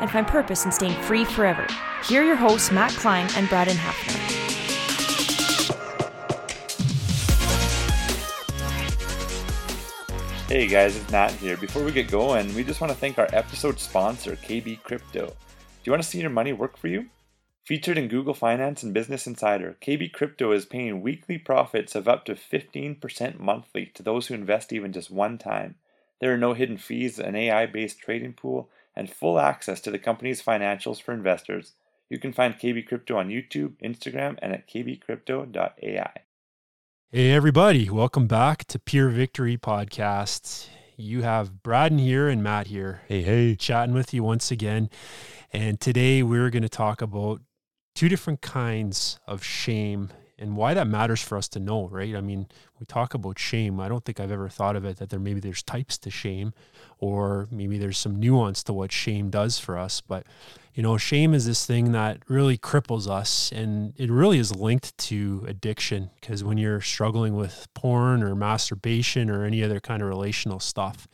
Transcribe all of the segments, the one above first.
and find purpose in staying free forever. Here are your hosts, Matt Klein and Braden Hafner. Hey guys, it's Matt here. Before we get going, we just want to thank our episode sponsor, KB Crypto. Do you want to see your money work for you? Featured in Google Finance and Business Insider, KB Crypto is paying weekly profits of up to 15% monthly to those who invest even just one time. There are no hidden fees, an AI based trading pool, and full access to the company's financials for investors. You can find KB Crypto on YouTube, Instagram, and at kbcrypto.ai. Hey, everybody. Welcome back to Pure Victory Podcast. You have Braden here and Matt here. Hey, hey. Chatting with you once again. And today we're going to talk about two different kinds of shame and why that matters for us to know, right? I mean, we talk about shame. I don't think I've ever thought of it that there maybe there's types to shame or maybe there's some nuance to what shame does for us. But, you know, shame is this thing that really cripples us and it really is linked to addiction because when you're struggling with porn or masturbation or any other kind of relational stuff,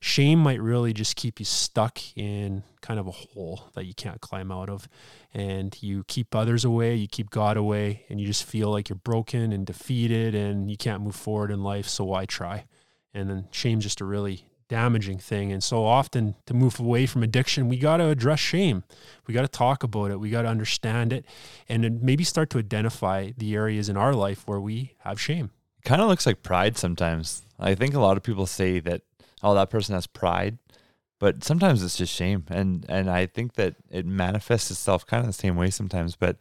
shame might really just keep you stuck in kind of a hole that you can't climb out of. And you keep others away, you keep God away, and you just feel like you're broken and defeated and you can't move forward in life. So why try? And then shame's just a really damaging thing. And so often to move away from addiction, we got to address shame. We got to talk about it. We got to understand it and maybe start to identify the areas in our life where we have shame. It kind of looks like pride sometimes. I think a lot of people say that oh, that person has pride. But sometimes it's just shame. And and I think that it manifests itself kind of the same way sometimes. But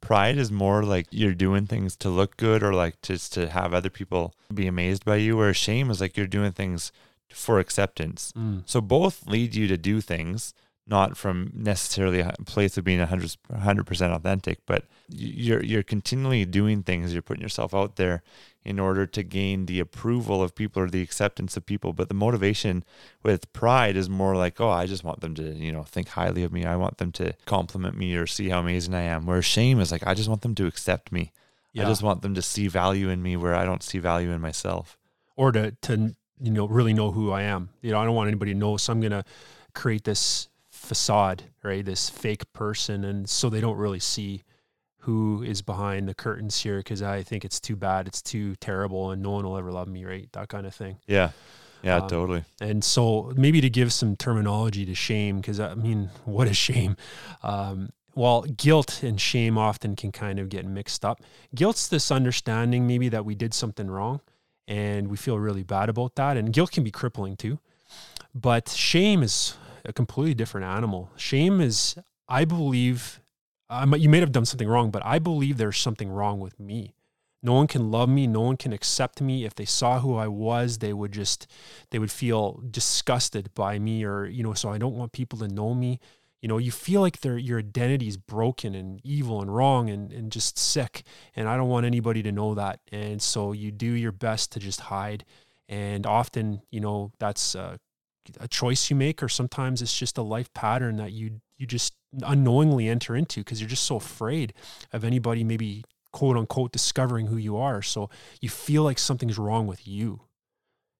pride is more like you're doing things to look good or like just to have other people be amazed by you, where shame is like you're doing things for acceptance. Mm. So both lead you to do things not from necessarily a place of being 100 100% authentic, but you're you're continually doing things. You're putting yourself out there in order to gain the approval of people or the acceptance of people. But the motivation with pride is more like, oh, I just want them to, you know, think highly of me. I want them to compliment me or see how amazing I am. Where shame is like, I just want them to accept me. Yeah. I just want them to see value in me where I don't see value in myself. Or to to you know really know who I am. You know, I don't want anybody to know, so I'm gonna create this facade, right? This fake person, and so they don't really see who is behind the curtains here because I think it's too bad, it's too terrible, and no one will ever love me, right? That kind of thing. Yeah. Yeah, um, totally. And so maybe to give some terminology to shame, because I mean, what a shame? Um, well, guilt and shame often can kind of get mixed up. Guilt's this understanding maybe that we did something wrong and we feel really bad about that. And guilt can be crippling too. But shame is a completely different animal. Shame is I believe I might, you may have done something wrong, but I believe there's something wrong with me. No one can love me. No one can accept me. If they saw who I was, they would just, they would feel disgusted by me or, you know, so I don't want people to know me. You know, you feel like their your identity is broken and evil and wrong and, and just sick. And I don't want anybody to know that. And so you do your best to just hide. And often, you know, that's a, a choice you make, or sometimes it's just a life pattern that you you just unknowingly enter into because you're just so afraid of anybody maybe quote unquote discovering who you are. So you feel like something's wrong with you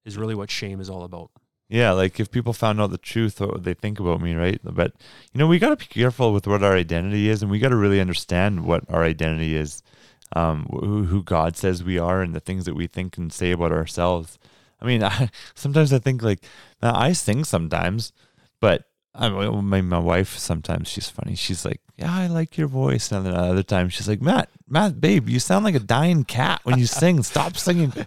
is really what shame is all about. Yeah, like if people found out the truth, what would they think about me, right? But you know, we got to be careful with what our identity is, and we got to really understand what our identity is, um, who, who God says we are, and the things that we think and say about ourselves. I mean, I, sometimes I think like I sing sometimes, but I mean, my, wife sometimes she's funny. She's like, "Yeah, I like your voice," and then other times she's like, "Matt, Matt, babe, you sound like a dying cat when you sing. Stop singing."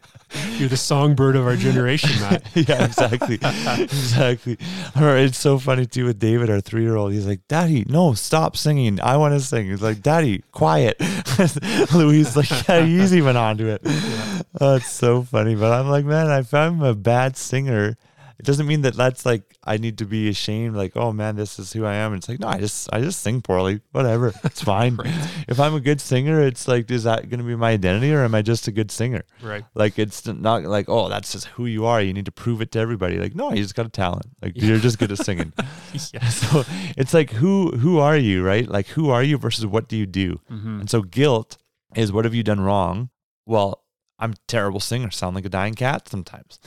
You're the songbird of our generation, Matt. yeah, exactly, exactly. Or it's so funny too with David, our three year old. He's like, "Daddy, no, stop singing. I want to sing." He's like, "Daddy, quiet." Louise like, "Yeah, he's even onto it." Yeah. Oh, it's so funny. But I'm like, man, if I'm a bad singer it doesn't mean that that's like I need to be ashamed. Like, oh man, this is who I am. It's like no, I just I just sing poorly. Whatever, it's fine. If I'm a good singer, it's like is that going to be my identity or am I just a good singer? Right. Like it's not like oh that's just who you are. You need to prove it to everybody. Like no, you just got a talent. Like yeah. you're just good at singing. yeah. So it's like who who are you? Right. Like who are you versus what do you do? Mm-hmm. And so guilt is what have you done wrong? Well, I'm a terrible singer. Sound like a dying cat sometimes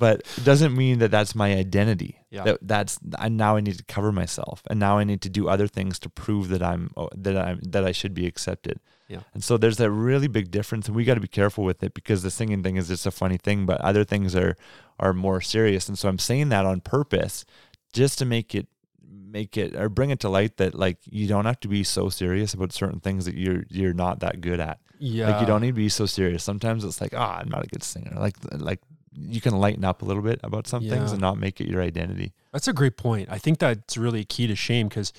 but it doesn't mean that that's my identity. Yeah. That that's I now I need to cover myself, and now I need to do other things to prove that I'm oh, that I'm that I should be accepted. Yeah. And so there's that really big difference, and we got to be careful with it because the singing thing is just a funny thing, but other things are are more serious. And so I'm saying that on purpose, just to make it make it or bring it to light that like you don't have to be so serious about certain things that you're you're not that good at. Yeah. Like you don't need to be so serious. Sometimes it's like, oh, I'm not a good singer. Like like you can lighten up a little bit about some yeah. things and not make it your identity. That's a great point. I think that's really key to shame because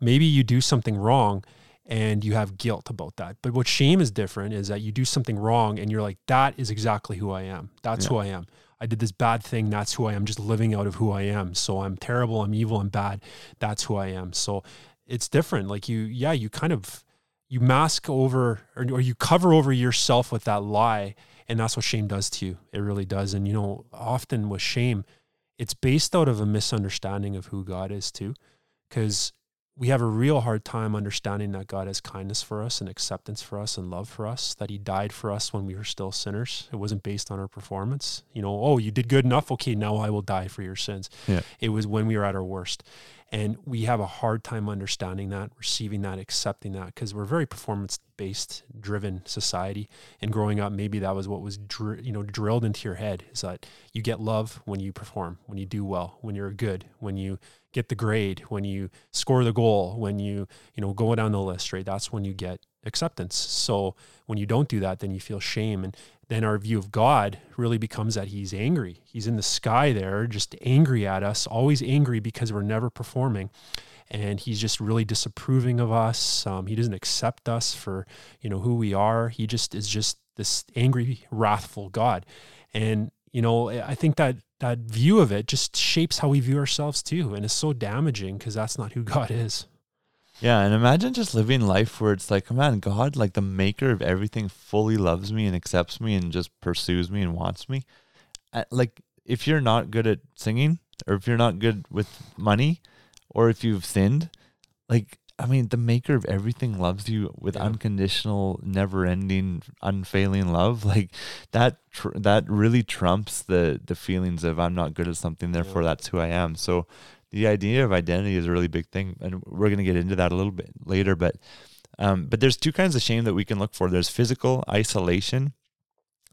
maybe you do something wrong and you have guilt about that. But what shame is different is that you do something wrong and you're like, that is exactly who I am. That's yeah. who I am. I did this bad thing. That's who I am. Just living out of who I am. So I'm terrible. I'm evil. I'm bad. That's who I am. So it's different. Like you, yeah, you kind of you mask over or, or you cover over yourself with that lie and that's what shame does to you. It really does. And, you know, often with shame, it's based out of a misunderstanding of who God is, too. Because we have a real hard time understanding that God has kindness for us and acceptance for us and love for us, that He died for us when we were still sinners. It wasn't based on our performance. You know, oh, you did good enough. Okay, now I will die for your sins. Yeah. It was when we were at our worst. And we have a hard time understanding that, receiving that, accepting that, because we're a very performance based, driven society. And growing up, maybe that was what was dr- you know drilled into your head is that you get love when you perform, when you do well, when you're good, when you get the grade, when you score the goal, when you you know go down the list. Right, that's when you get acceptance. So when you don't do that, then you feel shame. And then our view of God really becomes that he's angry. He's in the sky there, just angry at us, always angry because we're never performing. And he's just really disapproving of us. Um, he doesn't accept us for, you know, who we are. He just is just this angry, wrathful God. And, you know, I think that that view of it just shapes how we view ourselves too. And it's so damaging because that's not who God is. Yeah, and imagine just living life where it's like, man, God, like the maker of everything, fully loves me and accepts me and just pursues me and wants me. Like, if you're not good at singing, or if you're not good with money, or if you've sinned, like, I mean, the maker of everything loves you with yeah. unconditional, never-ending, unfailing love. Like that, tr- that really trumps the the feelings of I'm not good at something, therefore yeah. that's who I am. So the idea of identity is a really big thing, and we're going to get into that a little bit later. But um, but there's two kinds of shame that we can look for. There's physical isolation,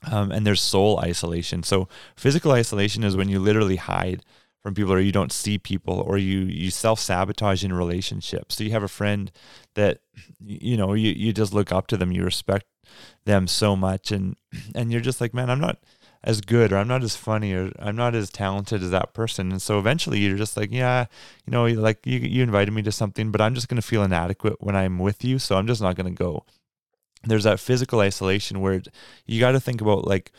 um, and there's soul isolation. So physical isolation is when you literally hide from people, or you don't see people, or you you self sabotage in relationships. So you have a friend that you know you you just look up to them, you respect them so much, and and you're just like, man, I'm not as good or I'm not as funny or I'm not as talented as that person. And so eventually you're just like, yeah, you know, like you, you invited me to something, but I'm just going to feel inadequate when I'm with you. So I'm just not going to go. There's that physical isolation where you got to think about like,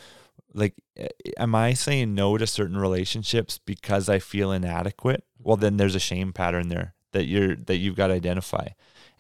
like, eh, eh, am I saying no to certain relationships because I feel inadequate? Well, then there's a shame pattern there that you're, that you've got to identify.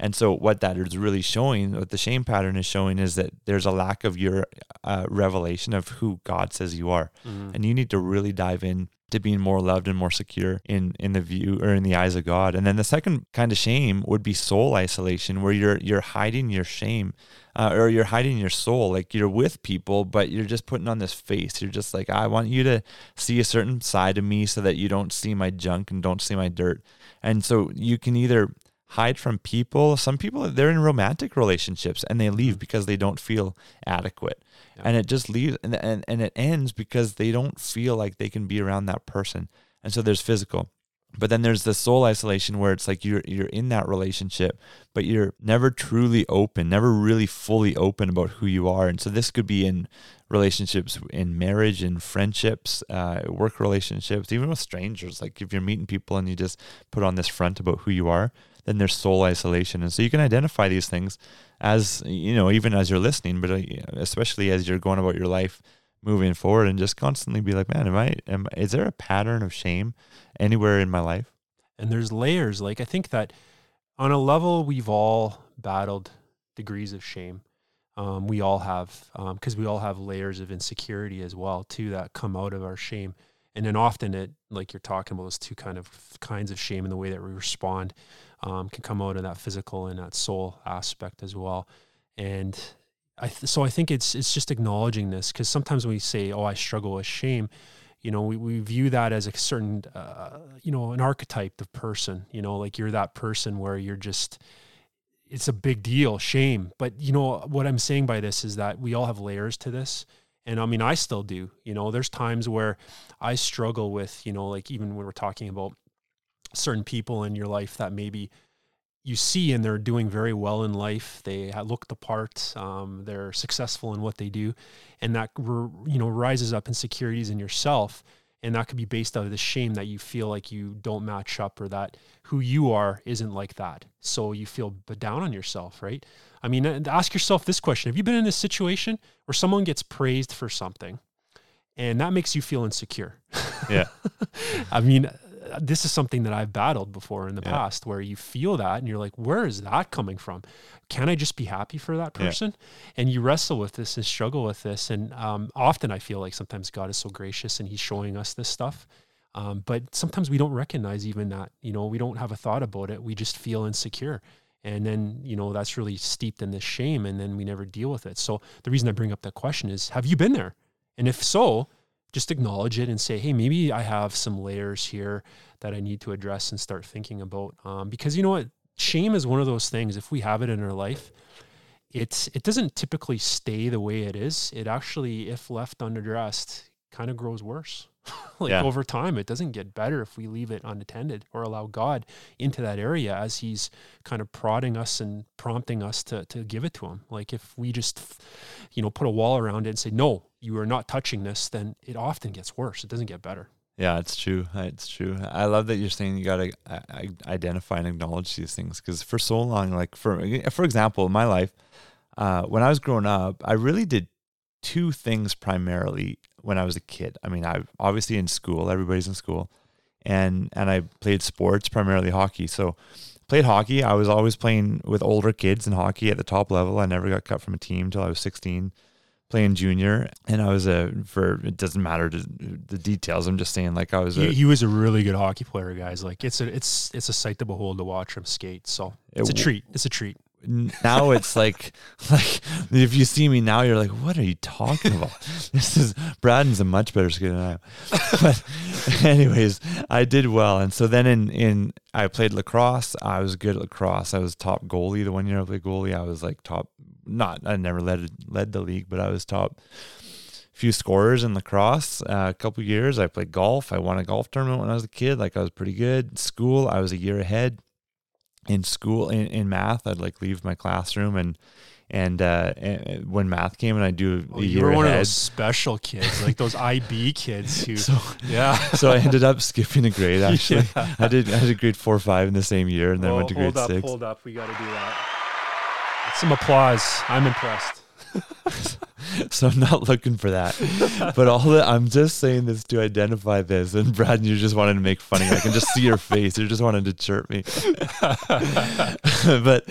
And so, what that is really showing, what the shame pattern is showing, is that there's a lack of your uh, revelation of who God says you are, mm-hmm. and you need to really dive in to being more loved and more secure in in the view or in the eyes of God. And then the second kind of shame would be soul isolation, where you're you're hiding your shame, uh, or you're hiding your soul. Like you're with people, but you're just putting on this face. You're just like, I want you to see a certain side of me, so that you don't see my junk and don't see my dirt. And so you can either hide from people. Some people they're in romantic relationships and they leave mm-hmm. because they don't feel adequate. Yeah. And it just leaves and, and and it ends because they don't feel like they can be around that person. And so there's physical. But then there's the soul isolation where it's like you're you're in that relationship, but you're never truly open, never really fully open about who you are. And so this could be in relationships, in marriage, in friendships, uh, work relationships, even with strangers. Like if you're meeting people and you just put on this front about who you are, then there's soul isolation. And so you can identify these things as, you know, even as you're listening, but uh, especially as you're going about your life moving forward and just constantly be like, man, am I, am, is there a pattern of shame anywhere in my life? And there's layers. Like, I think that on a level, we've all battled degrees of shame. Um, we all have, because um, we all have layers of insecurity as well, too, that come out of our shame. And then often it, like you're talking about, those two kind of kinds of shame and the way that we respond um, can come out in that physical and that soul aspect as well. And I th- so I think it's it's just acknowledging this because sometimes when we say, "Oh, I struggle with shame," you know, we, we view that as a certain, uh, you know, an archetype of person. You know, like you're that person where you're just it's a big deal, shame. But you know what I'm saying by this is that we all have layers to this. And I mean, I still do. You know, there's times where I struggle with, you know, like even when we're talking about certain people in your life that maybe you see and they're doing very well in life. They look the part. Um, they're successful in what they do, and that you know rises up insecurities in yourself, and that could be based out of the shame that you feel like you don't match up or that who you are isn't like that. So you feel down on yourself, right? I mean, ask yourself this question: Have you been in a situation where someone gets praised for something? And that makes you feel insecure. Yeah. I mean, this is something that I've battled before in the yeah. past where you feel that and you're like, where is that coming from? Can I just be happy for that person? Yeah. And you wrestle with this and struggle with this. And um, often I feel like sometimes God is so gracious and he's showing us this stuff. Um, but sometimes we don't recognize even that, you know, we don't have a thought about it. We just feel insecure. And then, you know, that's really steeped in this shame and then we never deal with it. So the reason I bring up that question is, have you been there? And if so, just acknowledge it and say, hey, maybe I have some layers here that I need to address and start thinking about. Um, because you know what? Shame is one of those things, if we have it in our life, it's it doesn't typically stay the way it is. It actually, if left unaddressed, kind of grows worse. like yeah. over time, it doesn't get better if we leave it unattended or allow God into that area as He's kind of prodding us and prompting us to to give it to Him. Like if we just, you know, put a wall around it and say, "No, you are not touching this," then it often gets worse. It doesn't get better. Yeah, it's true. It's true. I love that you're saying you got to uh, identify and acknowledge these things because for so long, like for for example, in my life, uh, when I was growing up, I really did two things primarily when I was a kid. I mean, I obviously in school, everybody's in school, and and I played sports, primarily hockey. So played hockey. I was always playing with older kids in hockey at the top level. I never got cut from a team until I was 16 playing junior and I was a for it doesn't matter to, the details I'm just saying like I was a, he, he, was a really good hockey player guys like it's a it's it's a sight to behold to watch him skate so it's it, a treat it's a treat now it's like like if you see me now you're like what are you talking about? This is Braden's a much better skater than I am. But anyways I did well. And so then in in I played lacrosse. I was good at lacrosse. I was top goalie the one year I played goalie. I was like top not I never led led the league but I was top few scorers in lacrosse uh, a couple years. I played golf. I won a golf tournament when I was a kid. Like I was pretty good. School I was a year ahead in school in, in math, I'd like leave my classroom and and, uh, and when math came and I do Oh, a you year were one of those special kids, like those IB kids who, So yeah. so I ended up skipping a grade actually. Yeah. I did I did grade four or five in the same year and then Oh, went to grade hold up, six. hold up. We got to do that. Some applause. I'm impressed. So I'm not looking for that. but all that I'm just saying this to identify this. And Brad, you just wanted to make funny. I can just see your face. You just wanted to chirp me. but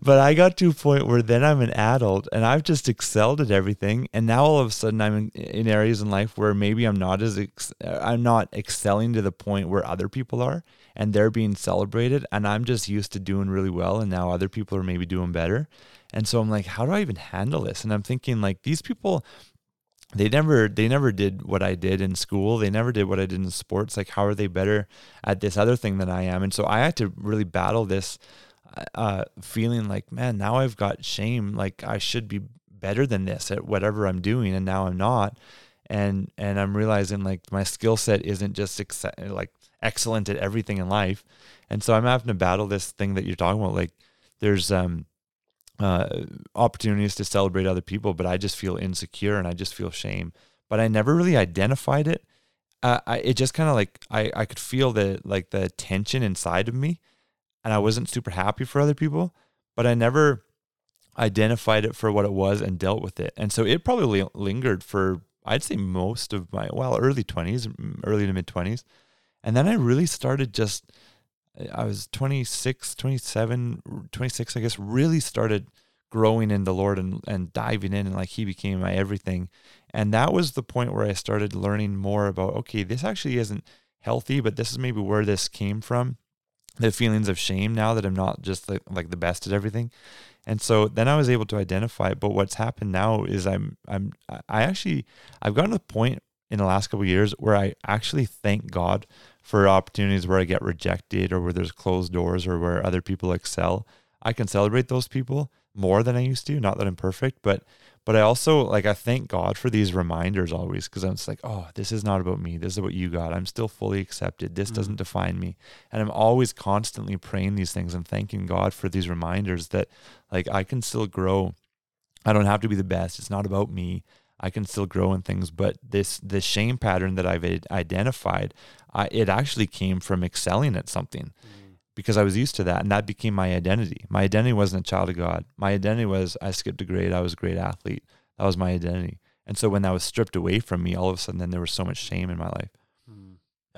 but I got to a point where then I'm an adult and I've just excelled at everything. And now all of a sudden I'm in, in areas in life where maybe I'm not as ex- I'm not excelling to the point where other people are and they're being celebrated and I'm just used to doing really well and now other people are maybe doing better. And so I'm like, how do I even handle this? And I'm thinking like these people they never they never did what I did in school. They never did what I did in sports. Like how are they better at this other thing than I am? And so I had to really battle this uh feeling like, man, now I've got shame. Like I should be better than this at whatever I'm doing and now I'm not. And and I'm realizing like my skill set isn't just like excellent at everything in life. And so I'm having to battle this thing that you're talking about like there's um uh, opportunities to celebrate other people, but I just feel insecure and I just feel shame. But I never really identified it. Uh, I it just kind of like I I could feel the like the tension inside of me, and I wasn't super happy for other people. But I never identified it for what it was and dealt with it. And so it probably lingered for I'd say most of my well early twenties, early to mid twenties, and then I really started just I was 26, 27, 26, I guess, really started growing in the Lord and, and diving in and like he became my everything. And that was the point where I started learning more about, okay, this actually isn't healthy, but this is maybe where this came from. The feelings of shame now that I'm not just like, like the best at everything. And so then I was able to identify it. But what's happened now is I'm, I'm, I actually, I've gotten to the point in the last couple of years where I actually thank God for opportunities where I get rejected or where there's closed doors or where other people excel. I can celebrate those people more than I used to. Not that I'm perfect, but but I also like I thank God for these reminders always because I'm just like, oh, this is not about me. This is about you, God. I'm still fully accepted. This doesn't mm-hmm. define me. And I'm always constantly praying these things and thanking God for these reminders that like I can still grow. I don't have to be the best. It's not about me. I can still grow in things, but this this shame pattern that I've identified, I, it actually came from excelling at something mm. because I was used to that, and that became my identity. My identity wasn't a child of God. My identity was I skipped a grade. I was a great athlete. That was my identity. And so when that was stripped away from me, all of a sudden, then there was so much shame in my life.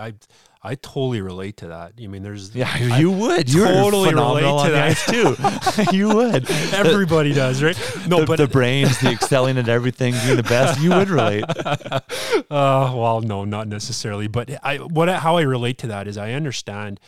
I I totally relate to that. I mean, there's Yeah, I you would. Totally relate to that too. you would. everybody does, right? No, the, but the brains, the excelling at everything, being the best. You would relate. uh, well, no, not necessarily. But I, what, how I relate to that is I understand,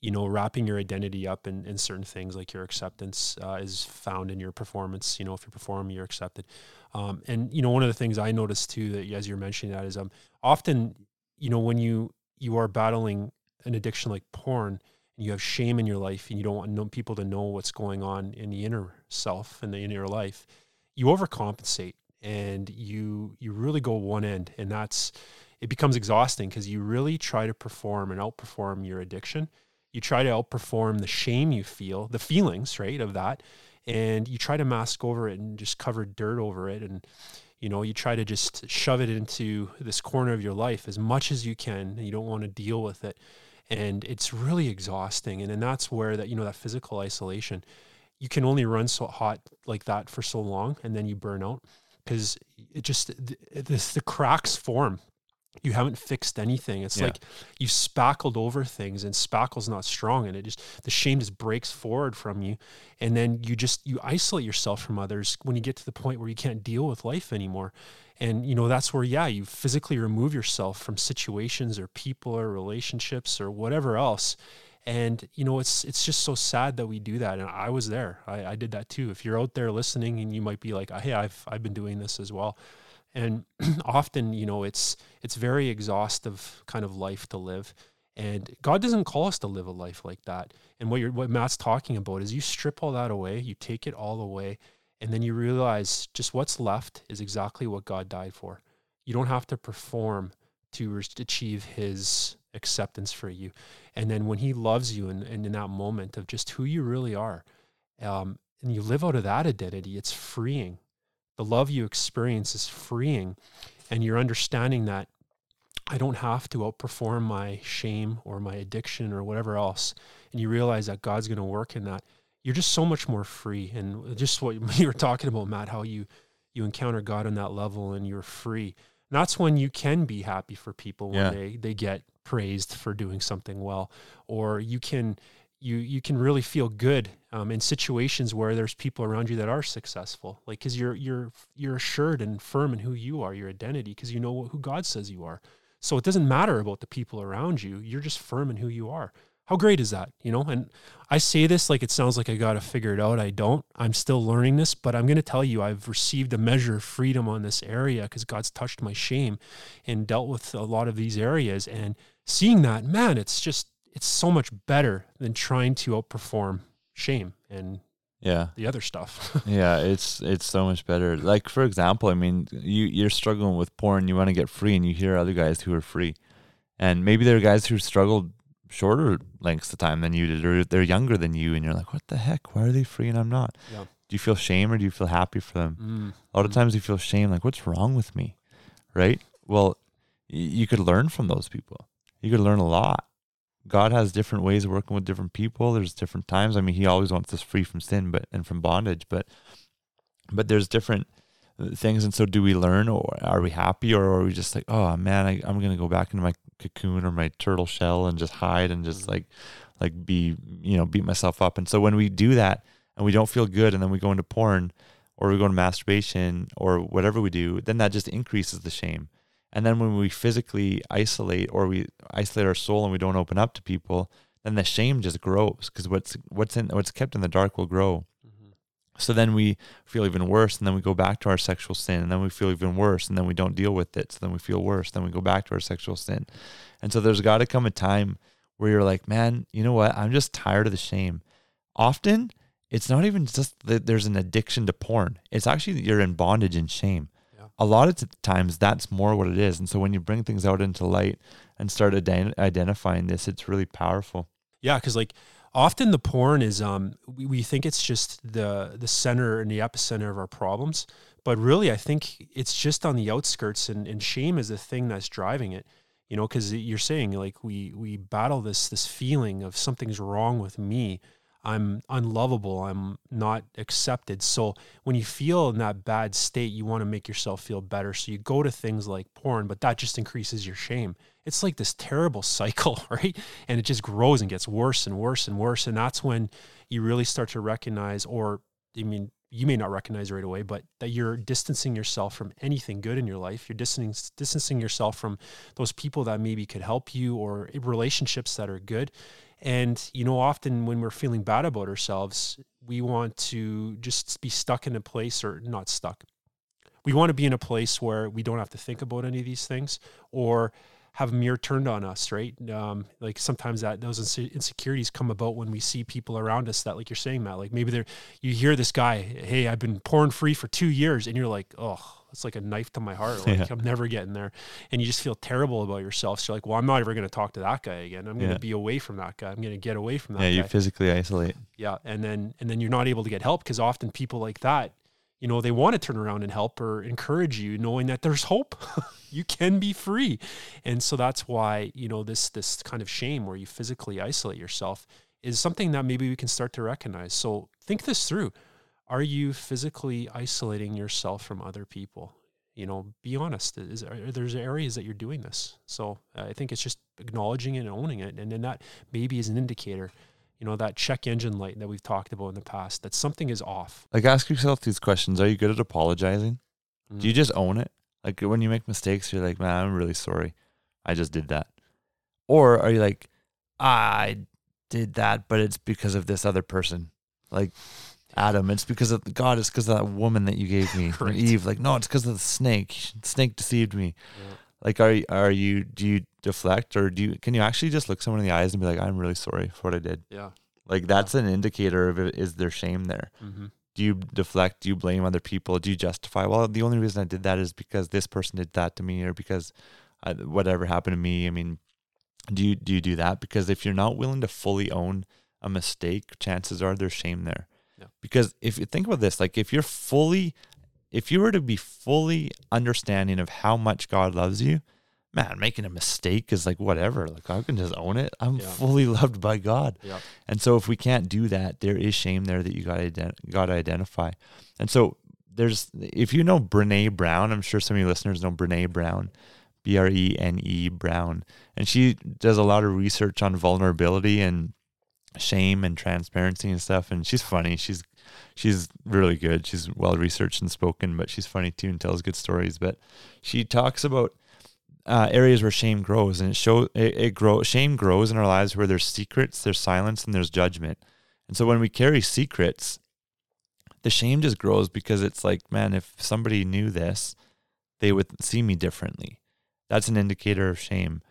you know, wrapping your identity up in, in certain things like your acceptance uh, is found in your performance. You know, if you perform, you're accepted. Um, and you know, one of the things I noticed too that as you're mentioning that is um often, you know, when you you are battling an addiction like porn and you have shame in your life and you don't want people to know what's going on in the inner self and the inner life, you overcompensate and you you really go one end and that's it becomes exhausting because you really try to perform and outperform your addiction. You try to outperform the shame you feel the feelings right of that and you try to mask over it and just cover dirt over it and you know you try to just shove it into this corner of your life as much as you can you don't want to deal with it. And it's really exhausting and then that's where that you know that physical isolation you can only run so hot like that for so long and then you burn out. Because it just th- this the cracks form you haven't fixed anything. It's Yeah. like you spackled over things and spackle's not strong and it just the shame just breaks forward from you. And then you just you isolate yourself from others when you get to the point where you can't deal with life anymore. And you know that's where yeah you physically remove yourself from situations or people or relationships or whatever else. And you know it's it's just so sad that we do that. And i was there. I, I did that too. If you're out there listening and you might be like hey i've i've been doing this as well and often you know it's it's very exhaustive kind of life to live and god doesn't call us to live a life like that and what you're what matt's talking about is you strip all that away you take it all away and then you realize just what's left is exactly what god died for you don't have to perform to achieve his acceptance for you. And then when he loves you and, and in that moment of just who you really are, um, and you live out of that identity, it's freeing. The love you experience is freeing. And you're understanding that I don't have to outperform my shame or my addiction or whatever else. And you realize that God's going to work in that. You're just so much more free. And just what you were talking about, Matt, how you you encounter God on that level and you're free. And that's when you can be happy for people when Yeah. they they get praised for doing something well, or you can you you can really feel good um, in situations where there's people around you that are successful, like because you're you're you're assured and firm in who you are, your identity, because you know who God says you are. So it doesn't matter about the people around you. You're just firm in who you are. How great is that? You know, and I say this like it sounds like I got to figure it out. I don't. I'm still learning this, but I'm going to tell you I've received a measure of freedom on this area because God's touched my shame and dealt with a lot of these areas. And seeing that, man, it's just, it's so much better than trying to outperform shame and Yeah. the other stuff. Yeah, it's it's so much better. Like for example, I mean, you you're struggling with porn, you want to get free, and you hear other guys who are free, and maybe there are guys who struggled shorter lengths of time than you did, or they're younger than you, and you're like, what the heck? Why are they free and I'm not? Yeah. Do you feel shame or do you feel happy for them? Mm. A lot of times you feel shame, like what's wrong with me, right? Well, y- you could learn from those people. You could learn a lot. God has different ways of working with different people. There's different times. I mean, He always wants us free from sin, but and from bondage. But but there's different things. And so, do we learn, or are we happy, or are we just like, oh man, I, I'm gonna go back into my cocoon or my turtle shell and just hide and just like like be you know beat myself up. And so when we do that and we don't feel good, and then we go into porn or we go into masturbation or whatever we do, then that just increases the shame. And then when we physically isolate or we isolate our soul and we don't open up to people, then the shame just grows because what's what's in what's kept in the dark will grow. Mm-hmm. So then we feel even worse, and then we go back to our sexual sin, and then we feel even worse, and then we don't deal with it. So then we feel worse, then we go back to our sexual sin. And so there's got to come a time where you're like, man, you know what? I'm just tired of the shame. Often, it's not even just that there's an addiction to porn. It's actually you're in bondage and shame. A lot of times, that's more what it is. And so when you bring things out into light and start ident- identifying this, it's really powerful. Yeah, because like often the porn is um we, we think it's just the the center and the epicenter of our problems, but really I think it's just on the outskirts and, and shame is the thing that's driving it. You know, because you're saying like we we battle this this feeling of something's wrong with me. I'm unlovable. I'm not accepted. So when you feel in that bad state, you want to make yourself feel better. So you go to things like porn, but that just increases your shame. It's like this terrible cycle, right? And it just grows and gets worse and worse and worse. And that's when you really start to recognize, or I mean, you may not recognize right away, but that you're distancing yourself from anything good in your life. You're distancing distancing yourself from those people that maybe could help you or relationships that are good. And you know, often when we're feeling bad about ourselves, we want to just be stuck in a place or not stuck. We want to be in a place where we don't have to think about any of these things or have a mirror turned on us, right? Um, like sometimes that those inse- insecurities come about when we see people around us that, like you're saying, Matt, like maybe they're, you hear this guy, hey, I've been porn free for two years, and you're like, oh, it's like a knife to my heart. Like Yeah. I'm never getting there, and you just feel terrible about yourself. So you're like, well, I'm not ever going to talk to that guy again. I'm going to Yeah. be away from that guy. I'm going to get away from that yeah, guy. you physically isolate. Yeah, and then and then you're not able to get help because often people like that, you know, they want to turn around and help or encourage you, knowing that there's hope. you can be free, and so that's why you know this this kind of shame where you physically isolate yourself is something that maybe we can start to recognize. So think this through: Are you physically isolating yourself from other people? You know, be honest. Is are, there's areas that you're doing this? So uh, I think it's just acknowledging it and owning it, and then that maybe is an indicator you know that check engine light that we've talked about in the past that something is off Like, ask yourself these questions Are you good at apologizing? Mm. Do you just own it? Like, when you make mistakes, you're like, man, I'm really sorry. I just did that. Or are you like, I did that, but it's because of this other person? Like, Adam, it's because of God, it's because of that woman that you gave me. Right. Eve, like, no, it's because of the snake. Snake deceived me. Yeah. Like, are you, are you, do you deflect or do you, can you actually just look someone in the eyes and be like, I'm really sorry for what I did? yeah Like, that's an indicator of it, is there shame there? mm-hmm. do you deflect do you blame other people do you justify well the only reason i did that is because this person did that to me or because I, whatever happened to me i mean do you do you do that? Because if you're not willing to fully own a mistake, chances are there's shame there. Yeah. Because if you think about this, like if you're fully if you were to be fully understanding of how much God loves you, man, making a mistake is like whatever. Like I can just own it. I'm Yeah. fully loved by God. Yeah. And so if we can't do that, there is shame there that you got to ident- got to identify. And so there's if you know Brene Brown, I'm sure some of you listeners know Brene Brown, B R E N E Brown, and she does a lot of research on vulnerability and shame and transparency and stuff. And she's funny. She's she's really good. She's well researched and spoken, but she's funny too and tells good stories. But she talks about uh, areas where shame grows, and it show it, it grow shame grows in our lives where there's secrets, there's silence, and there's judgment. And so when we carry secrets, the shame just grows because it's like, man, if somebody knew this, they would see me differently. That's an indicator of shame.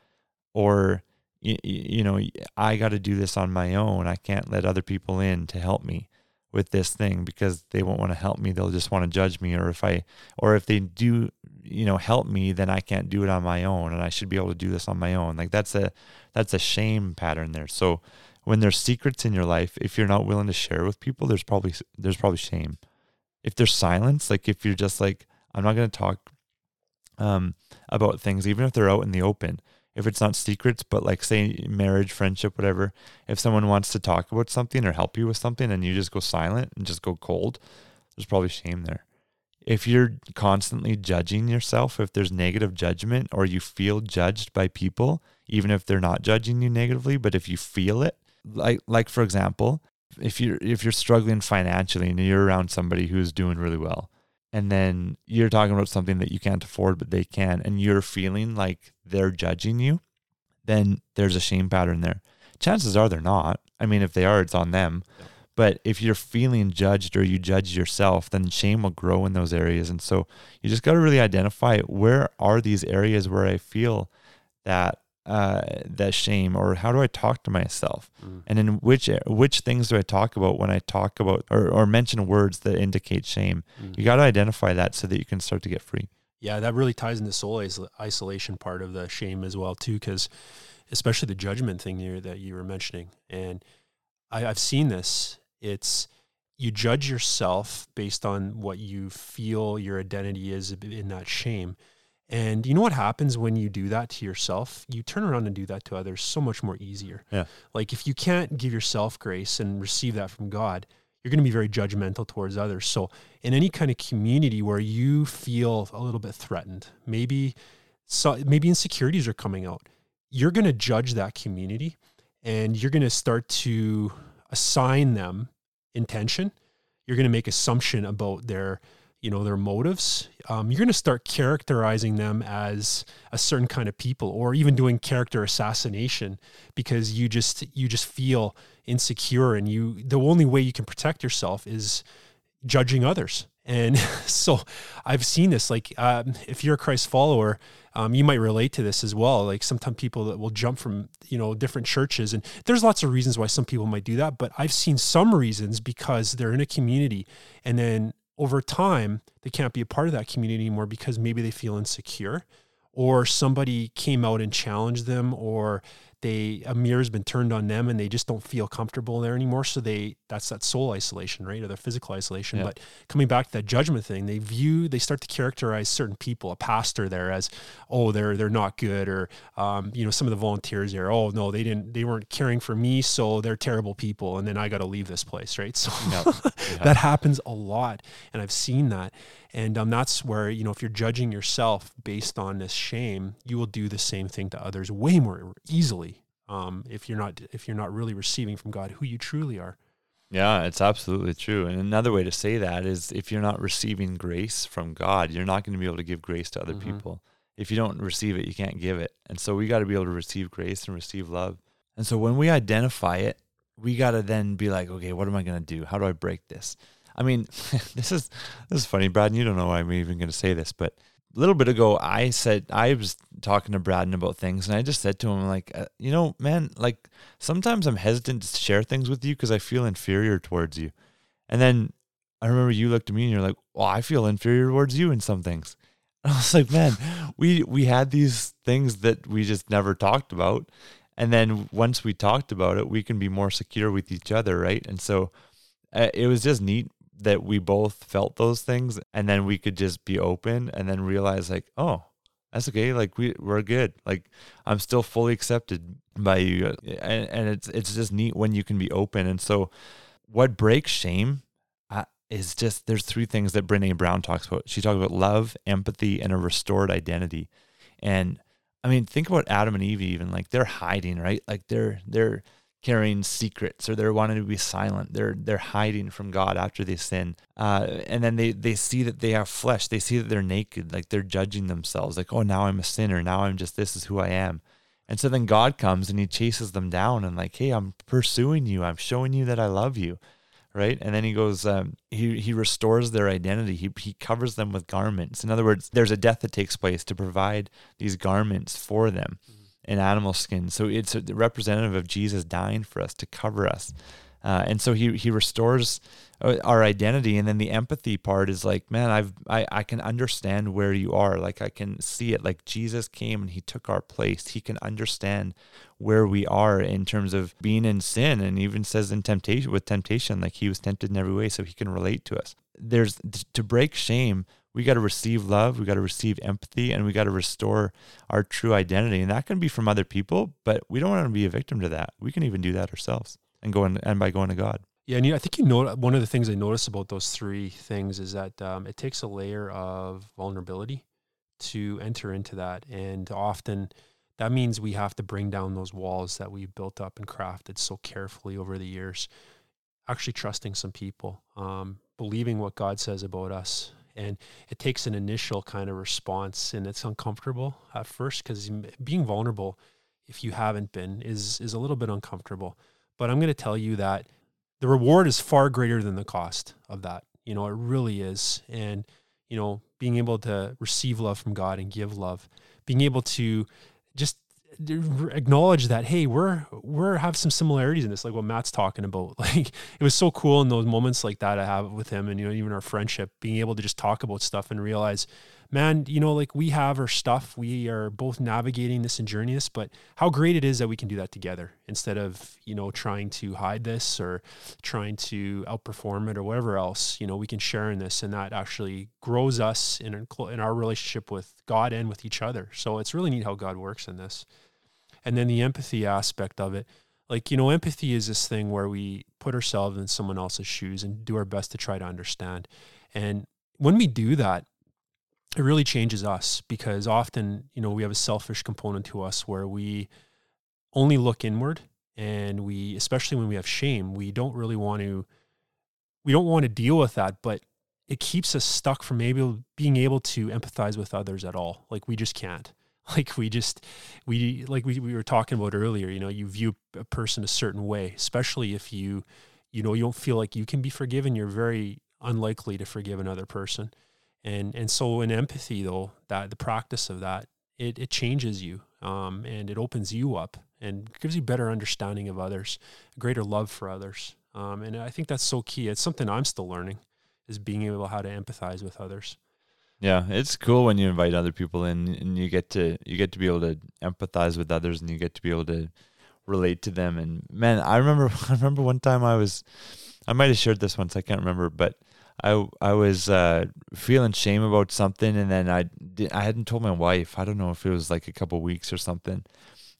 Or you, you know, I got to do this on my own. I can't let other people in to help me with this thing because they won't want to help me. They'll just want to judge me. Or if I, or if they do, you know, help me, then I can't do it on my own, and I should be able to do this on my own. Like that's a, that's a shame pattern there. So when there's secrets in your life, if you're not willing to share with people, there's probably there's probably shame. If there's silence, like if you're just like, I'm not going to talk um, about things, even if they're out in the open. If it's not secrets, but like say marriage, friendship, whatever, if someone wants to talk about something or help you with something and you just go silent and just go cold, there's probably shame there. If you're constantly judging yourself, if there's negative judgment or you feel judged by people, even if they're not judging you negatively, but if you feel it, like like for example, if you're if you're struggling financially and you're around somebody who's doing really well, and then you're talking about something that you can't afford but they can and you're feeling like they're judging you then there's a shame pattern there. Chances are they're not. I mean if they are it's on them. But if you're feeling judged or you judge yourself then shame will grow in those areas. And so you just got to really identify where are these areas where i feel that uh, that shame or how do I talk to myself? Mm. and in which which things do I talk about when I talk about or, or mention words that indicate shame? Mm. you got to identify that so that you can start to get free Yeah, that really ties into soul isolation part of the shame as well too, because especially the judgment thing here that you were mentioning, and I, I've seen this. It's you judge yourself based on what you feel your identity is in that shame. And you know what happens when you do that to yourself? You turn around and do that to others so much more easier. Yeah. Like if you can't give yourself grace and receive that from God, you're going to be very judgmental towards others. So in any kind of community where you feel a little bit threatened, maybe so maybe insecurities are coming out, you're going to judge that community and you're going to start to assign them intention. You're going to make assumption about their you know their motives um, you're going to start characterizing them as a certain kind of people or even doing character assassination because you just you just feel insecure and you the only way you can protect yourself is judging others. And so i've seen this like um, if you're a christ follower um, you might relate to this as well. Like sometimes people that will jump from you know different churches and there's lots of reasons why some people might do that but i've seen some reasons because they're in a community and then over time they can't be a part of that community anymore because maybe they feel insecure or somebody came out and challenged them or they a mirror has been turned on them and they just don't feel comfortable there anymore. So they that's that soul isolation right? Or their physical isolation. Yeah. but coming back to that judgment thing they view they start to characterize certain people a pastor there as oh they're they're not good. Or um, you know some of the volunteers there oh no they didn't they weren't caring for me so they're terrible people and then i got to leave this place right? So Yeah. that happens a lot and i've seen that. And um, that's where you know if you're judging yourself based on this shame you will do the same thing to others way more easily um, if you're not if you're not really receiving from god who you truly are Yeah, it's absolutely true. And another way to say that is if you're not receiving grace from God, you're not going to be able to give grace to other Mhm. people. If you don't receive it, you can't give it. And so we got to be able to receive grace and receive love. And so when we identify it, we got to then be like, okay, what am I going to do? How do I break this? I mean, this is this is funny, Brad. And you don't know why I'm even going to say this, but little bit ago, I said I was talking to Braden about things, and I just said to him like, uh, you know, man, like sometimes I'm hesitant to share things with you because I feel inferior towards you. And then I remember you looked at me and you're like, well, I feel inferior towards you in some things. And I was like, man, we we had these things that we just never talked about. And then once we talked about it, we can be more secure with each other, right? And so uh, it was just neat that we both felt those things and then we could just be open and then realize like, oh, that's okay. Like we we're good. Like I'm still fully accepted by you, and, and it's it's just neat when you can be open. And so, what breaks shame uh, is just there's three things that Brene Brown talks about. She talks about love, empathy, and a restored identity. And I mean, think about Adam and Eve. Even like they're hiding, right? Like they're they're carrying secrets or they're wanting to be silent. They're they're hiding from God after they sin. Uh, and then they they see that they have flesh. They see that they're naked. Like they're judging themselves. Like oh now I'm a sinner. Now I'm just this is who I am. And so then God comes and he chases them down and like hey I'm pursuing you. I'm showing you that I love you. Right. And then he goes, um, he, he restores their identity. He, he covers them with garments. In other words, there's a death that takes place to provide these garments for them. Mm-hmm in animal skin. So it's a representative of Jesus dying for us to cover us. Uh, and so he he restores uh, our identity, and then the empathy part is like, man, I've I, I can understand where you are. Like I can see it. Like Jesus came and he took our place. He can understand where we are in terms of being in sin, and even says in temptation with temptation, like he was tempted in every way, so he can relate to us. There's to break shame we got to receive love, we got to receive empathy, and we got to restore our true identity. And that can be from other people, but we don't want to be a victim to that. We can even do that ourselves and go and by going to God. Yeah, and you, I think you know one of the things I notice about those three things is that um, it takes a layer of vulnerability to enter into that, and often that means we have to bring down those walls that we've built up and crafted so carefully over the years. Actually, trusting some people, um, believing what God says about us, and it takes an initial kind of response and it's uncomfortable at first because being vulnerable if you haven't been is is a little bit uncomfortable. But i'm going to tell you that the reward is far greater than the cost of that. You know it really is. And you know being able to receive love from god and give love being able to just acknowledge that hey we're we're have some similarities in this like what matt's talking about. Like it was so cool in those moments like that i have with him and you know even our friendship being able to just talk about stuff and realize man, you know, like we have our stuff. We are both navigating this and journeying this, but how great it is that we can do that together instead of, you know, trying to hide this or trying to outperform it or whatever else. You know, we can share in this and that actually grows us in, in our relationship with God and with each other. So it's really neat how God works in this. And then the empathy aspect of it. Like, you know, empathy is this thing where we put ourselves in someone else's shoes and do our best to try to understand. And when we do that, it really changes us because often, you know, we have a selfish component to us where we only look inward and we, especially when we have shame, we don't really want to, we don't want to deal with that, but it keeps us stuck from maybe being able to empathize with others at all. Like we just can't. Like we just, we, like we, we were talking about earlier, you know, you view a person a certain way, especially if you, you know, you don't feel like you can be forgiven, you're very unlikely to forgive another person and and so in empathy though that the practice of that it, it changes you um, and it opens you up and gives you better understanding of others greater love for others. Um, and i think that's so key. It's something i'm still learning is being able how to empathize with others. Yeah it's cool when you invite other people in and you get to you get to be able to empathize with others and you get to be able to relate to them. And man i remember i remember one time i was i might have shared this once i can't remember but I I was uh, feeling shame about something, and then I did, I hadn't told my wife. I don't know if it was like a couple weeks or something.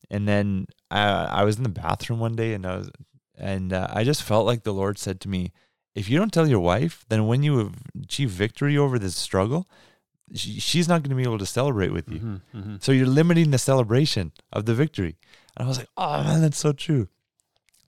And then I I was in the bathroom one day, and I was and uh, I just felt like the Lord said to me, "If you don't tell your wife, then when you achieve victory over this struggle, she, she's not going to be able to celebrate with you. Mm-hmm, mm-hmm. So you're limiting the celebration of the victory." And I was like, "Oh man, that's so true."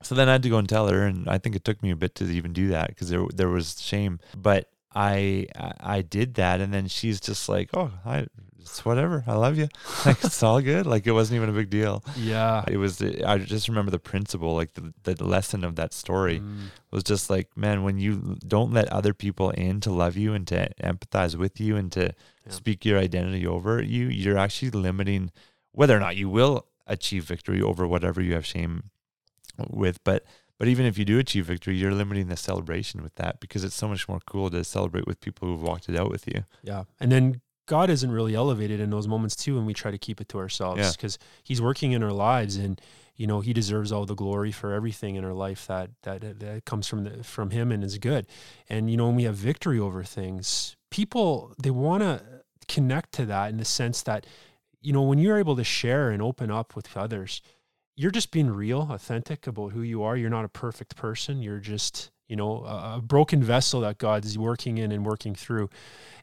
So then I had to go and tell her, and I think it took me a bit to even do that because there there was shame. But I I did that, and then she's just like, "Oh, I, it's whatever. I love you. Like it's all good. Like it wasn't even a big deal." Yeah, it was. I just remember the principle, like the the lesson of that story mm. was just like, man, when you don't let other people in to love you and to empathize with you and to yeah. speak your identity over you, you're actually limiting whether or not you will achieve victory over whatever you have shame with. But but even if you do achieve victory, you're limiting the celebration with that because it's so much more cool to celebrate with people who've walked it out with you. Yeah, and then God isn't really elevated in those moments too, and we try to keep it to ourselves because yeah. He's working in our lives, and you know, he deserves all the glory for everything in our life that that that comes from the, from him and is good. And you know, when we have victory over things, people they want to connect to that in the sense that you know, when you're able to share and open up with others, you're just being real, authentic about who you are. You're not a perfect person. You're just, you know, a, a broken vessel that God is working in and working through.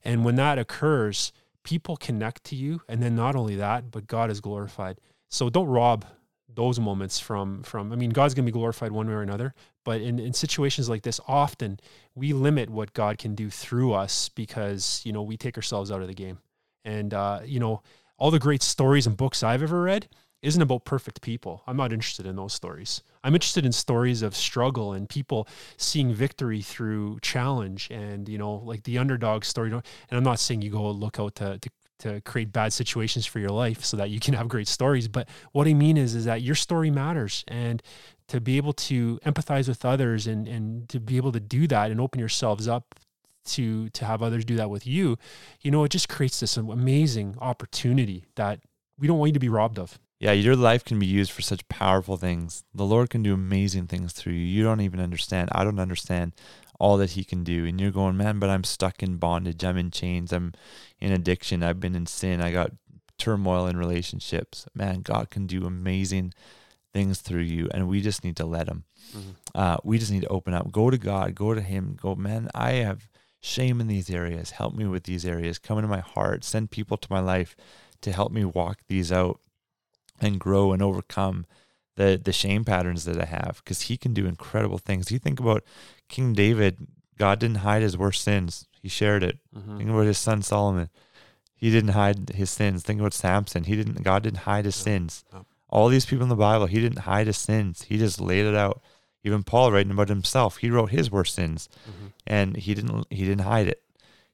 And when that occurs, people connect to you. And then not only that, but God is glorified. So don't rob those moments from from I mean God's going to be glorified one way or another but in, in situations like this often we limit what God can do through us because you know we take ourselves out of the game and uh, you know all the great stories and books I've ever read isn't about perfect people. I'm not interested in those stories. I'm interested in stories of struggle and people seeing victory through challenge and, you know, like the underdog story. And I'm not saying you go look out to, to, to create bad situations for your life so that you can have great stories. But what I mean is, is that your story matters and to be able to empathize with others and, and to be able to do that and open yourselves up to to have others do that with you, you know, it just creates this amazing opportunity that we don't want you to be robbed of. Yeah, your life can be used for such powerful things. The Lord can do amazing things through you. You don't even understand. I don't understand all that He can do. And you're going, man, but I'm stuck in bondage. I'm in chains. I'm in addiction. I've been in sin. I got turmoil in relationships. Man, God can do amazing things through you. And we just need to let Him. Mm-hmm. Uh, we just need to open up. Go to God. Go to Him. Go, man, I have shame in these areas. Help me with these areas. Come into my heart. Send people to my life to help me walk these out and grow and overcome the the shame patterns that I have because he can do incredible things. You think about King David, God didn't hide his worst sins. He shared it. Mm-hmm. Think about his son Solomon. He didn't hide his sins. Think about Samson. He didn't God didn't hide his sins. All these people in the Bible, he didn't hide his sins. He just laid it out. Even Paul writing about himself, he wrote his worst sins, mm-hmm. and he didn't he didn't hide it.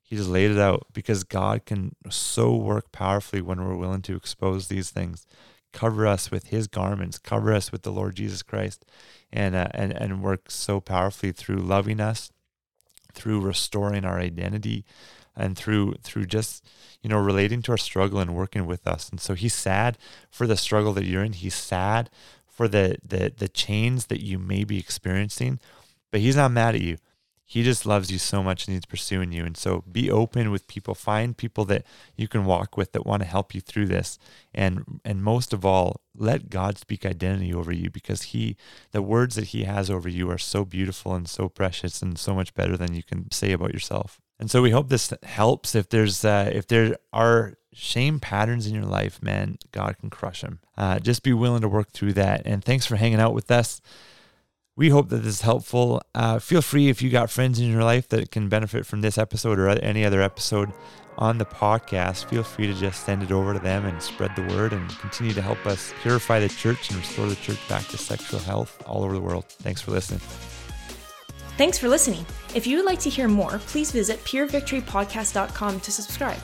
He just laid it out because God can so work powerfully when we're willing to expose these things. Cover us with His garments. Cover us with the Lord Jesus Christ, and uh, and and work so powerfully through loving us, through restoring our identity, and through through just you know relating to our struggle and working with us. And so He's sad for the struggle that you're in. He's sad for the the the chains that you may be experiencing, but he's not mad at you. He just loves you so much and he's pursuing you. And so be open with people, find people that you can walk with that want to help you through this. And and most of all, let God speak identity over you because he the words that he has over you are so beautiful and so precious and so much better than you can say about yourself. And so we hope this helps. If there's uh, if there are shame patterns in your life, man, God can crush them. Uh, just be willing to work through that. And thanks for hanging out with us. We hope that this is helpful. Uh, feel free if you got friends in your life that can benefit from this episode or any other episode on the podcast, feel free to just send it over to them and spread the word and continue to help us purify the church and restore the church back to sexual health all over the world. Thanks for listening. Thanks for listening. If you would like to hear more, please visit purevictorypodcast.com to subscribe.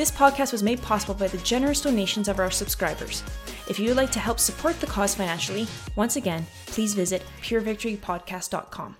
This podcast was made possible by the generous donations of our subscribers. If you would like to help support the cause financially, once again, please visit purevictorypodcast.com.